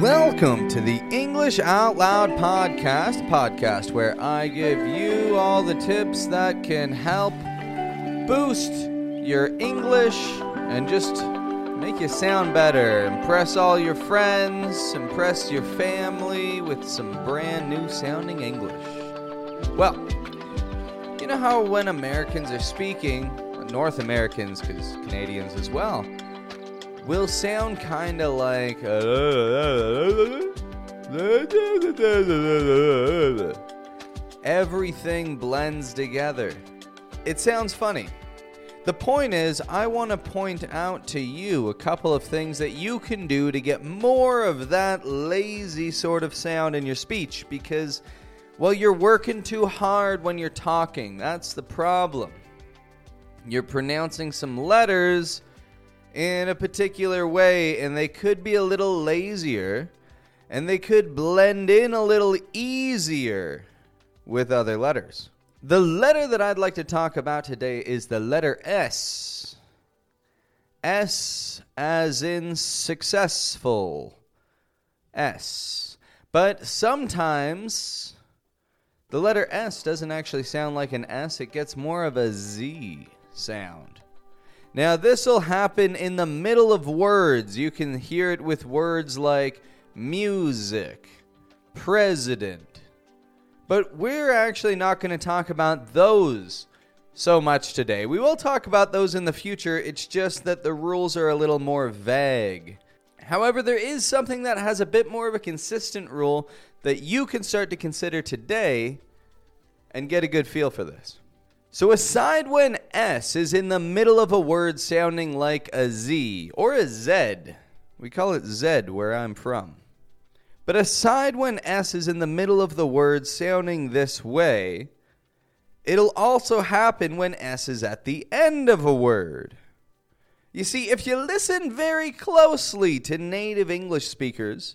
Welcome to the English Out Loud podcast, podcast where I give you all the tips that can help boost your English and just make you sound better. Impress all your friends, impress your family with some brand new sounding English. Well, you know how when Americans are speaking, North Americans, because Canadians as well, will sound kind of like. Uh, everything blends together. It sounds funny. The point is, I want to point out to you a couple of things that you can do to get more of that lazy sort of sound in your speech because, well, you're working too hard when you're talking. That's the problem. You're pronouncing some letters in a particular way, and they could be a little lazier, and they could blend in a little easier with other letters. The letter that I'd like to talk about today is the letter S. S as in successful. S. But sometimes the letter S doesn't actually sound like an S, it gets more of a Z sound. Now, this will happen in the middle of words. You can hear it with words like music, president. But we're actually not going to talk about those so much today. We will talk about those in the future. It's just that the rules are a little more vague. However, there is something that has a bit more of a consistent rule that you can start to consider today and get a good feel for this. So, aside when S is in the middle of a word sounding like a Z or a Z, we call it Z where I'm from. But aside when S is in the middle of the word sounding this way, it'll also happen when S is at the end of a word. You see, if you listen very closely to native English speakers,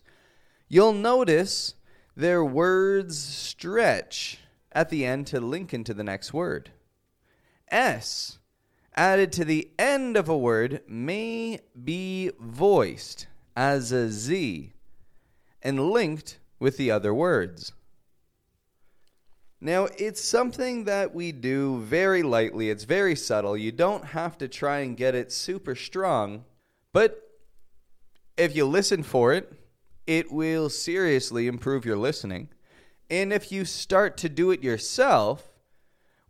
you'll notice their words stretch at the end to link into the next word. S added to the end of a word may be voiced as a Z and linked with the other words. Now, it's something that we do very lightly. It's very subtle. You don't have to try and get it super strong, but if you listen for it, it will seriously improve your listening. And if you start to do it yourself,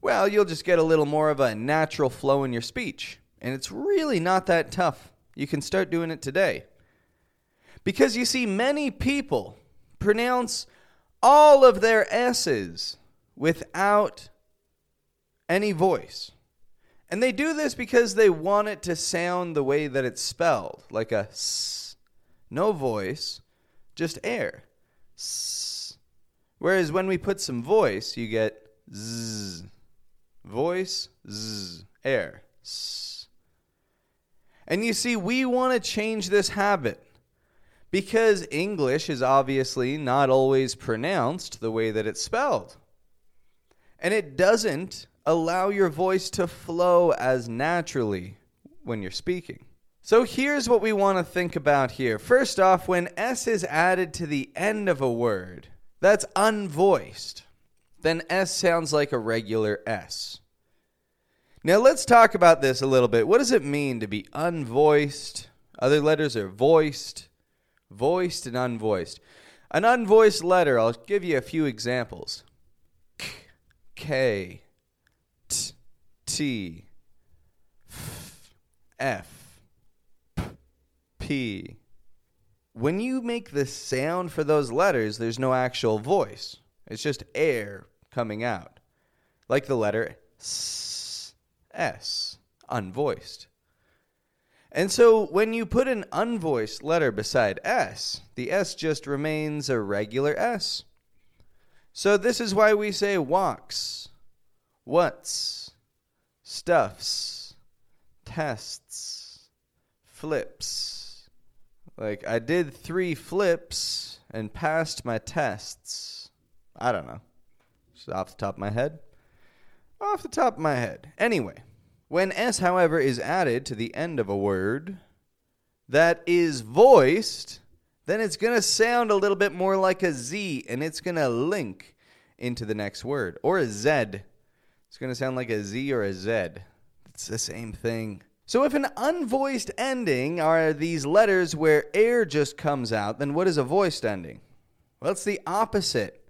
well, you'll just get a little more of a natural flow in your speech. And it's really not that tough. You can start doing it today. Because you see, many people pronounce all of their S's without any voice. And they do this because they want it to sound the way that it's spelled, like a S. No voice, just air. S. Whereas when we put some voice, you get Z. Voice, Z. Air. S. And you see, we want to change this habit because English is obviously not always pronounced the way that it's spelled. And it doesn't allow your voice to flow as naturally when you're speaking. So here's what we want to think about here. First off, when S is added to the end of a word that's unvoiced, then S sounds like a regular S. Now let's talk about this a little bit. What does it mean to be unvoiced? Other letters are voiced, voiced and unvoiced. An unvoiced letter, I'll give you a few examples. K, K, T, T, F, F, P, P. When you make the sound for those letters, there's no actual voice. It's just air coming out. Like the letter S, S, unvoiced. And so when you put an unvoiced letter beside S, the S just remains a regular S. So this is why we say walks, what's, stuffs, tests, flips. Like I did three flips and passed my tests. I don't know. Just off the top of my head. Off the top of my head. Anyway. When S, however, is added to the end of a word that is voiced, then it's going to sound a little bit more like a Z and it's going to link into the next word. Or a Z. It's going to sound like a Z or a Z. It's the same thing. So if an unvoiced ending are these letters where air just comes out, then what is a voiced ending? Well, it's the opposite.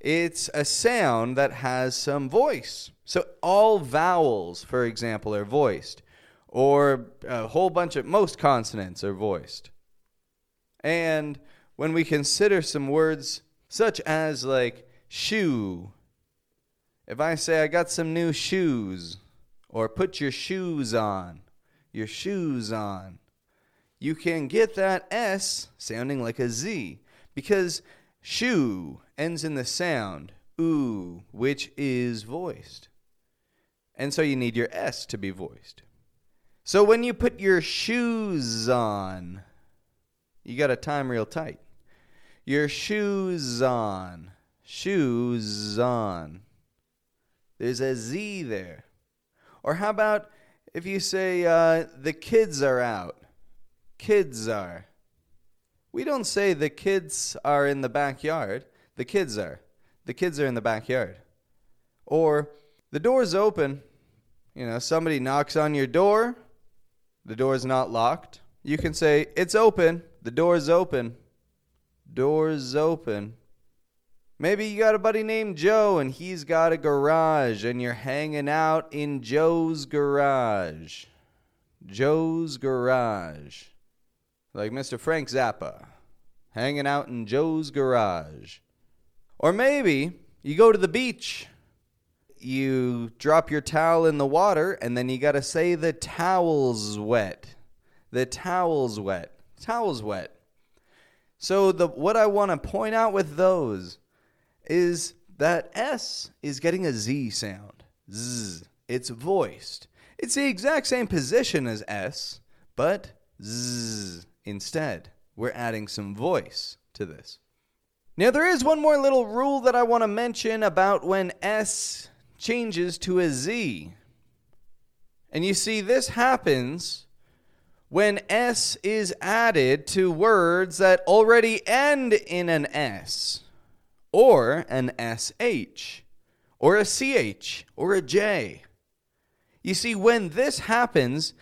It's a sound that has some voice. So all vowels, for example, are voiced, or a whole bunch of most consonants are voiced. And when we consider some words such as like shoe, if I say I got some new shoes, or put your shoes on, your shoes on, you can get that S sounding like a Z because shoe ends in the sound oo, which is voiced. And so you need your S to be voiced. So when you put your shoes on, you got to time real tight. Your shoes on. Shoes on. There's a Z there. Or how about if you say uh, the kids are out? Kids are. We don't say the kids are in the backyard. The kids are. The kids are in the backyard. Or the door's open. You know, somebody knocks on your door. The door's not locked. You can say, It's open. The door's open. Door's open. Maybe you got a buddy named Joe and he's got a garage and you're hanging out in Joe's garage. Joe's garage. Like Mr. Frank Zappa. Hanging out in Joe's garage. Or maybe you go to the beach. You drop your towel in the water and then you got to say the towel's wet. The towel's wet towel's wet. So the what I want to point out with those is that S is getting a Z sound. Z. It's voiced. It's the exact same position as S, but Z instead. We're adding some voice to this. Now, there is one more little rule that I want to mention about when S changes to a Z. And you see, this happens when S is added to words that already end in an S, or an SH, or a CH, or a J. You see, when this happens,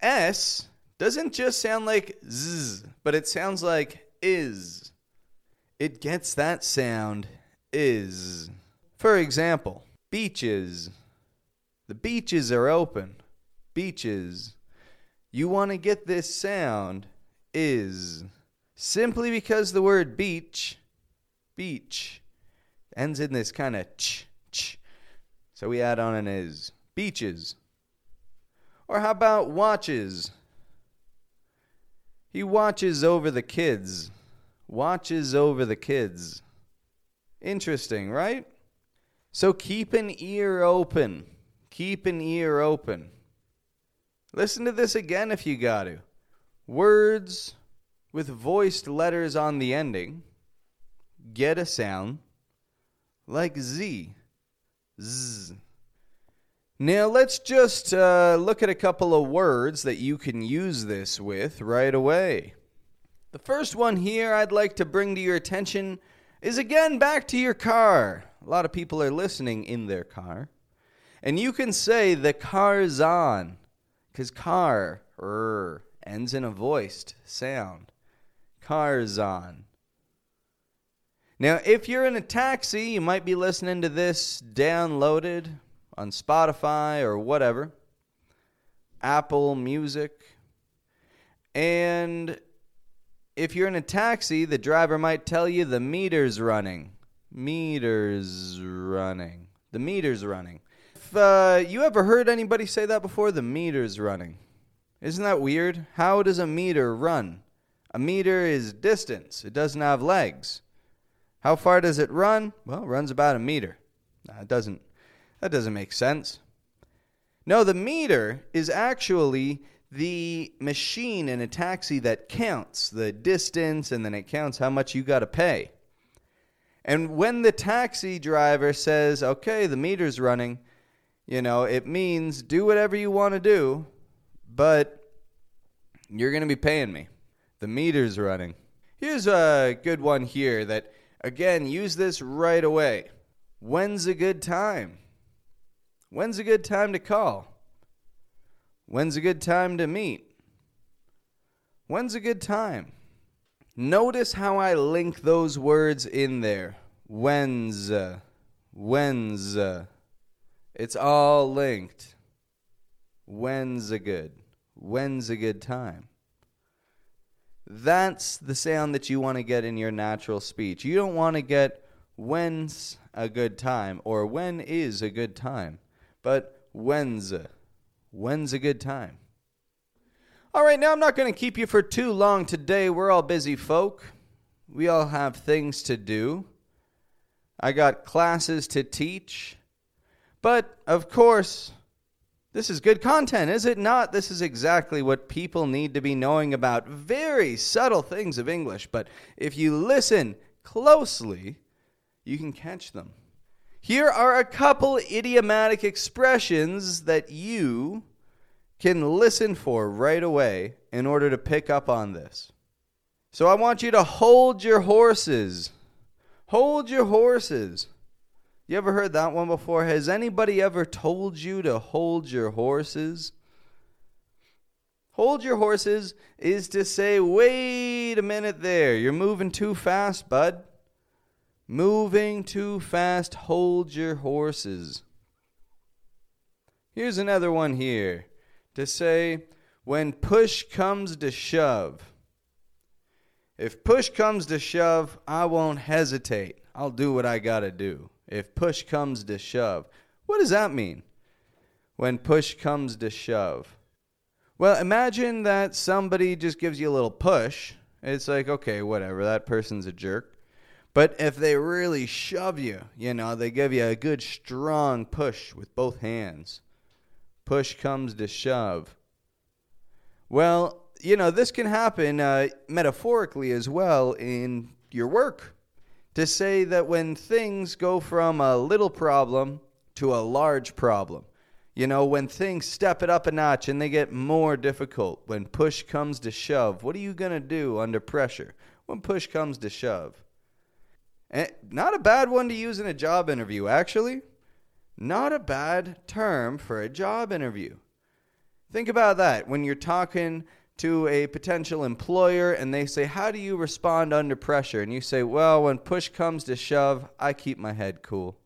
S doesn't just sound like Z, but it sounds like is. It gets that sound is. For example, beaches. The beaches are open. Beaches you want to get this sound is simply because the word beach, beach, ends in this kind of ch, ch. So we add on an is. Beaches. Or how about watches? He watches over the kids. Watches over the kids. Interesting, right? So keep an ear open. Keep an ear open. Listen to this again if you got to. Words with voiced letters on the ending get a sound like Z. Z. Now let's just uh, look at a couple of words that you can use this with right away. The first one here I'd like to bring to your attention is again back to your car. A lot of people are listening in their car. And you can say, the car's on. Because car er, ends in a voiced sound. Cars on. Now, if you're in a taxi, you might be listening to this downloaded on Spotify or whatever, Apple Music. And if you're in a taxi, the driver might tell you the meter's running. Meter's running. The meter's running uh, you ever heard anybody say that before, the meter's running. Isn't that weird? How does a meter run? A meter is distance. It doesn't have legs. How far does it run? Well, it runs about a meter. it doesn't. That doesn't make sense. No, the meter is actually the machine in a taxi that counts the distance and then it counts how much you got to pay. And when the taxi driver says, "Okay, the meter's running," You know, it means do whatever you want to do, but you're going to be paying me. The meter's running. Here's a good one here that, again, use this right away. When's a good time? When's a good time to call? When's a good time to meet? When's a good time? Notice how I link those words in there. When's, uh, when's, uh, it's all linked. When's a good? When's a good time? That's the sound that you want to get in your natural speech. You don't want to get when's a good time or when is a good time, but when's when's a good time. All right, now I'm not going to keep you for too long today. We're all busy folk. We all have things to do. I got classes to teach. But, of course, this is good content, is it not? This is exactly what people need to be knowing about very subtle things of English. But if you listen closely, you can catch them. Here are a couple idiomatic expressions that you can listen for right away in order to pick up on this. So I want you to hold your horses. Hold your horses. You ever heard that one before? Has anybody ever told you to hold your horses? Hold your horses is to say, wait a minute there. You're moving too fast, bud. Moving too fast. Hold your horses. Here's another one here to say, when push comes to shove. If push comes to shove, I won't hesitate. I'll do what I got to do if push comes to shove. What does that mean? When push comes to shove. Well, imagine that somebody just gives you a little push. It's like, okay, whatever, that person's a jerk. But if they really shove you, you know, they give you a good strong push with both hands. Push comes to shove. Well, you know, this can happen uh, metaphorically as well in your work to say that when things go from a little problem to a large problem, you know, when things step it up a notch and they get more difficult, when push comes to shove, what are you going to do under pressure when push comes to shove? And eh, not a bad one to use in a job interview, actually. Not a bad term for a job interview. Think about that when you're talking to a potential employer and they say, How do you respond under pressure? And you say, Well, when push comes to shove, I keep my head cool.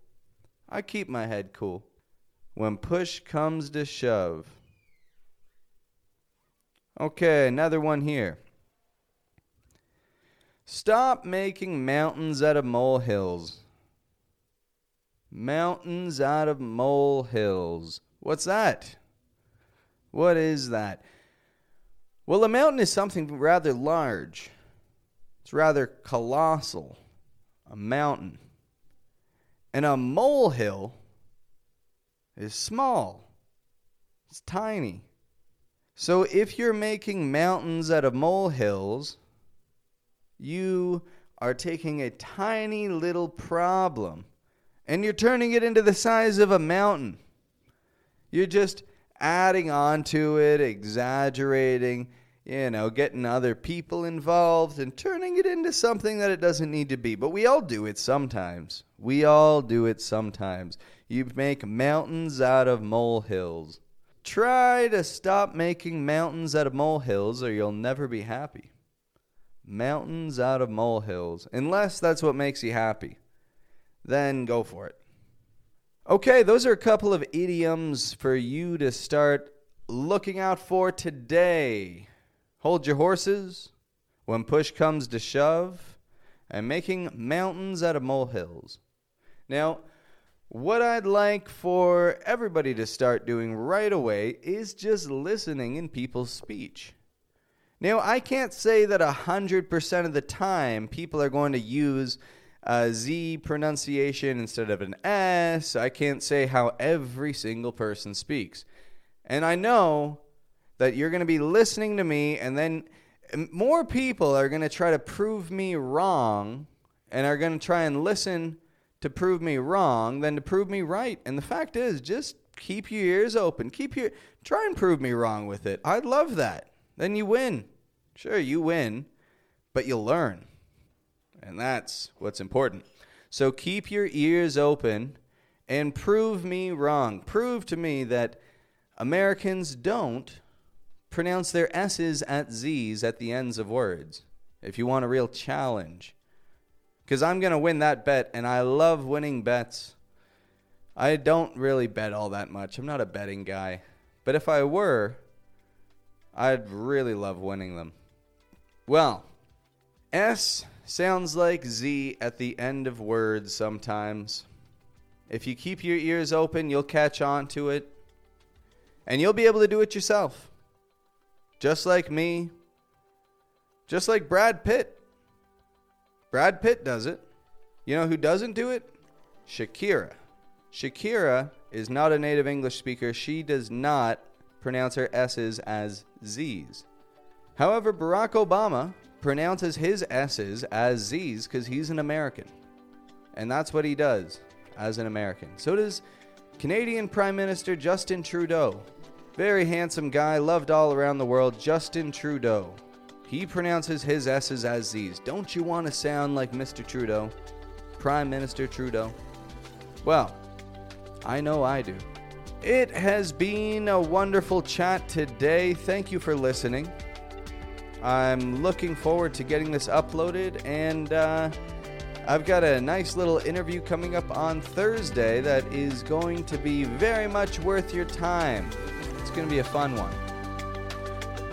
I keep my head cool. When push comes to shove. Okay, another one here. Stop making mountains out of molehills. Mountains out of molehills. What's that? What is that? Well, a mountain is something rather large, it's rather colossal, a mountain. And a molehill is small, it's tiny. So if you're making mountains out of molehills, you are taking a tiny little problem and you're turning it into the size of a mountain. You're just adding on to it, exaggerating, you know, getting other people involved and turning it into something that it doesn't need to be. But we all do it sometimes. We all do it sometimes. You make mountains out of molehills. Try to stop making mountains out of molehills or you'll never be happy. Mountains out of molehills. Unless that's what makes you happy. Then go for it. Okay, those are a couple of idioms for you to start looking out for today. Hold your horses when push comes to shove, and making mountains out of molehills. Now, what I'd like for everybody to start doing right away is just listening in people's speech. Now, I can't say that 100% of the time people are going to use a Z pronunciation instead of an S. I can't say how every single person speaks. And I know that you're going to be listening to me, and then more people are going to try to prove me wrong and are going to try and listen to prove me wrong than to prove me right. And the fact is, just keep your ears open. Keep your try and prove me wrong with it. I'd love that. Then you win. Sure, you win. but you'll learn. And that's what's important. So keep your ears open and prove me wrong. Prove to me that Americans don't pronounce their S's at Z's at the ends of words. If you want a real challenge. Because I'm going to win that bet, and I love winning bets. I don't really bet all that much. I'm not a betting guy. But if I were, I'd really love winning them. Well, S sounds like Z at the end of words sometimes. If you keep your ears open, you'll catch on to it. And you'll be able to do it yourself. Just like me. Just like Brad Pitt. Brad Pitt does it. You know who doesn't do it? Shakira. Shakira is not a native English speaker. She does not pronounce her S's as Z's. However, Barack Obama pronounces his S's as Z's because he's an American. And that's what he does as an American. So does Canadian Prime Minister Justin Trudeau. Very handsome guy, loved all around the world, Justin Trudeau. He pronounces his S's as Z's. Don't you want to sound like Mr. Trudeau? Prime Minister Trudeau? Well, I know I do. It has been a wonderful chat today. Thank you for listening. I'm looking forward to getting this uploaded, and uh, I've got a nice little interview coming up on Thursday that is going to be very much worth your time. It's going to be a fun one.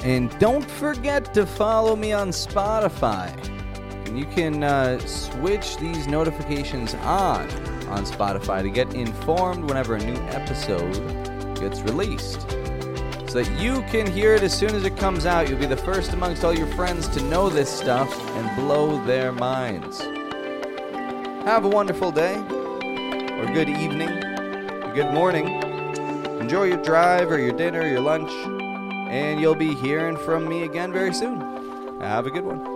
And don't forget to follow me on Spotify. And you can uh, switch these notifications on on Spotify to get informed whenever a new episode gets released. So that you can hear it as soon as it comes out. You'll be the first amongst all your friends to know this stuff and blow their minds. Have a wonderful day, or good evening, or good morning. Enjoy your drive, or your dinner, or your lunch, and you'll be hearing from me again very soon. Have a good one.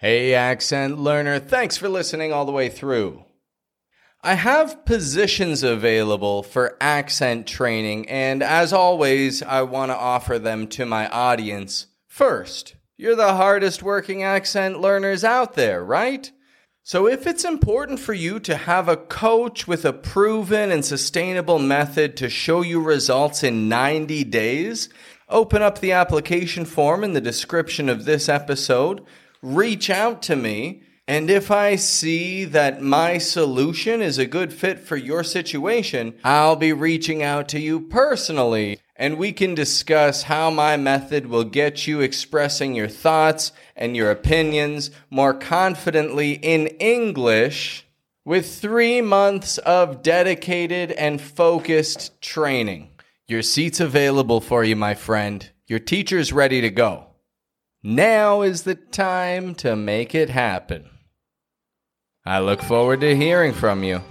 Hey, accent learner, thanks for listening all the way through. I have positions available for accent training, and as always, I want to offer them to my audience first. You're the hardest working accent learners out there, right? So, if it's important for you to have a coach with a proven and sustainable method to show you results in 90 days, open up the application form in the description of this episode reach out to me. And if I see that my solution is a good fit for your situation, I'll be reaching out to you personally and we can discuss how my method will get you expressing your thoughts and your opinions more confidently in English with three months of dedicated and focused training. Your seat's available for you, my friend. Your teacher's ready to go. Now is the time to make it happen. I look forward to hearing from you.